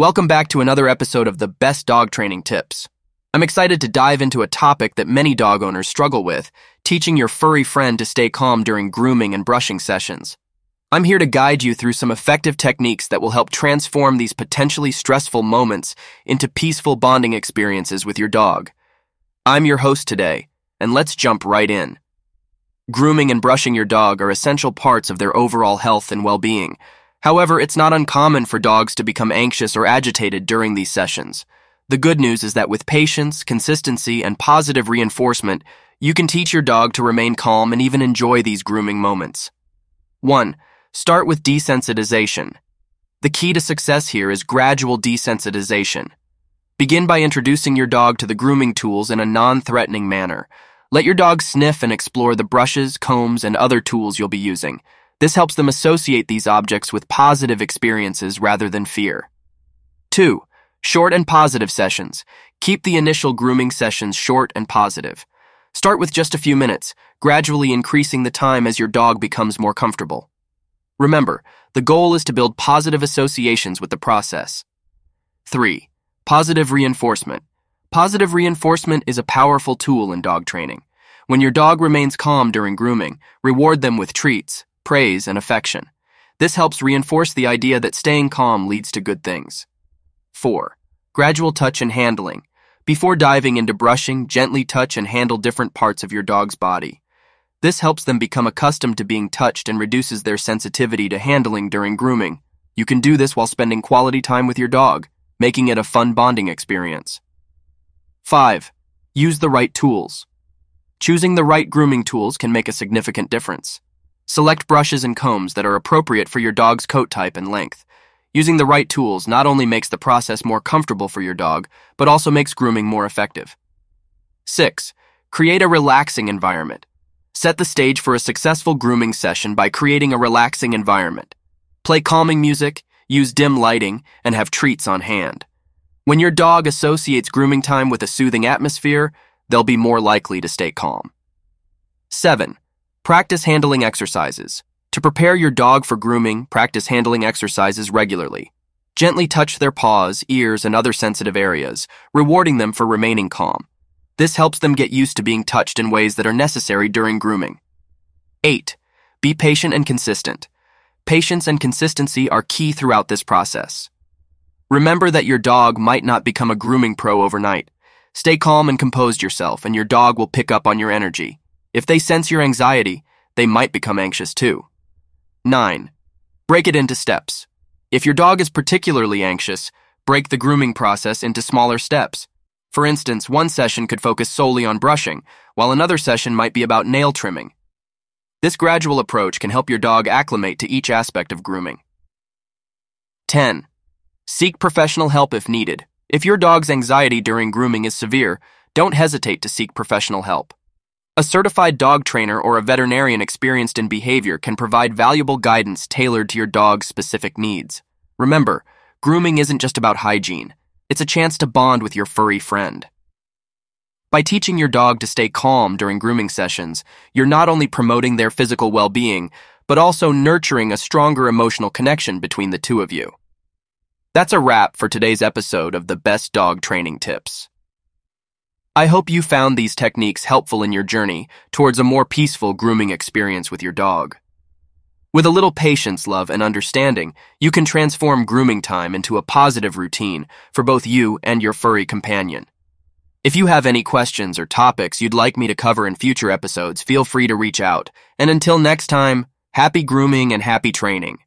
Welcome back to another episode of the Best Dog Training Tips. I'm excited to dive into a topic that many dog owners struggle with teaching your furry friend to stay calm during grooming and brushing sessions. I'm here to guide you through some effective techniques that will help transform these potentially stressful moments into peaceful bonding experiences with your dog. I'm your host today, and let's jump right in. Grooming and brushing your dog are essential parts of their overall health and well being. However, it's not uncommon for dogs to become anxious or agitated during these sessions. The good news is that with patience, consistency, and positive reinforcement, you can teach your dog to remain calm and even enjoy these grooming moments. 1. Start with desensitization. The key to success here is gradual desensitization. Begin by introducing your dog to the grooming tools in a non threatening manner. Let your dog sniff and explore the brushes, combs, and other tools you'll be using. This helps them associate these objects with positive experiences rather than fear. 2. Short and positive sessions. Keep the initial grooming sessions short and positive. Start with just a few minutes, gradually increasing the time as your dog becomes more comfortable. Remember, the goal is to build positive associations with the process. 3. Positive reinforcement. Positive reinforcement is a powerful tool in dog training. When your dog remains calm during grooming, reward them with treats, praise, and affection. This helps reinforce the idea that staying calm leads to good things. 4. Gradual touch and handling. Before diving into brushing, gently touch and handle different parts of your dog's body. This helps them become accustomed to being touched and reduces their sensitivity to handling during grooming. You can do this while spending quality time with your dog, making it a fun bonding experience. 5. Use the right tools. Choosing the right grooming tools can make a significant difference. Select brushes and combs that are appropriate for your dog's coat type and length. Using the right tools not only makes the process more comfortable for your dog, but also makes grooming more effective. 6. Create a relaxing environment. Set the stage for a successful grooming session by creating a relaxing environment. Play calming music, use dim lighting, and have treats on hand. When your dog associates grooming time with a soothing atmosphere, they'll be more likely to stay calm. 7. Practice handling exercises. To prepare your dog for grooming, practice handling exercises regularly. Gently touch their paws, ears, and other sensitive areas, rewarding them for remaining calm. This helps them get used to being touched in ways that are necessary during grooming. 8. Be patient and consistent. Patience and consistency are key throughout this process. Remember that your dog might not become a grooming pro overnight. Stay calm and composed yourself, and your dog will pick up on your energy. If they sense your anxiety, they might become anxious too. 9. Break it into steps. If your dog is particularly anxious, break the grooming process into smaller steps. For instance, one session could focus solely on brushing, while another session might be about nail trimming. This gradual approach can help your dog acclimate to each aspect of grooming. 10. Seek professional help if needed. If your dog's anxiety during grooming is severe, don't hesitate to seek professional help. A certified dog trainer or a veterinarian experienced in behavior can provide valuable guidance tailored to your dog's specific needs. Remember, grooming isn't just about hygiene, it's a chance to bond with your furry friend. By teaching your dog to stay calm during grooming sessions, you're not only promoting their physical well being, but also nurturing a stronger emotional connection between the two of you. That's a wrap for today's episode of the Best Dog Training Tips. I hope you found these techniques helpful in your journey towards a more peaceful grooming experience with your dog. With a little patience, love, and understanding, you can transform grooming time into a positive routine for both you and your furry companion. If you have any questions or topics you'd like me to cover in future episodes, feel free to reach out. And until next time, happy grooming and happy training.